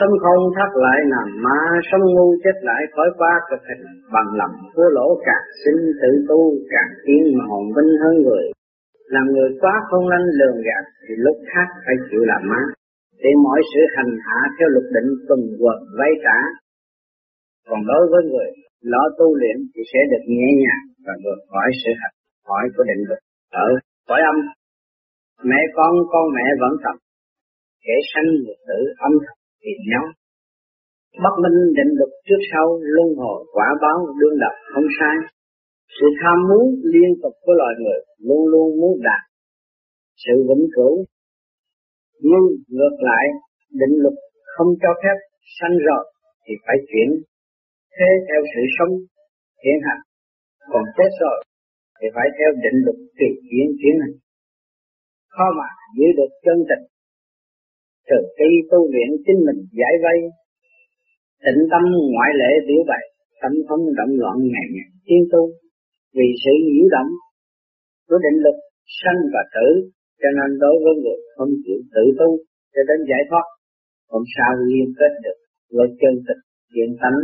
Sống không thắt lại nằm ma, sống ngu chết lại khỏi qua cực hình, bằng lòng thua lỗ càng sinh tự tu, càng tiến mà hồn vinh hơn người. Làm người quá không lanh lường gạt thì lúc khác phải chịu làm má. Để mọi sự hành hạ theo luật định tuần quần vay trả. Còn đối với người lo tu luyện thì sẽ được nhẹ nhàng và vượt khỏi sự hành hỏi của định luật ở cõi âm mẹ con con mẹ vẫn tập, kẻ sanh một tử âm thầm tìm nhau bất minh định luật trước sau, luân hồi, quả báo, đương đập không sai. Sự tham muốn liên tục của loài người luôn luôn muốn đạt sự vĩnh cửu. Nhưng ngược lại, định luật không cho phép sanh rồi thì phải chuyển thế theo sự sống hiện hành. Còn chết rồi thì phải theo định luật tùy chuyển chuyển hành. Khó mà giữ được chân tình từ khi tu luyện chính mình giải vây, tịnh tâm ngoại lệ biểu bày, tâm không động loạn ngày ngày. Tiến tu vì sự nhiễu động của định lực sanh và tử, cho nên đối với người không chịu tự tu cho đến giải thoát, không sao liên kết được với chân tịch hiện tánh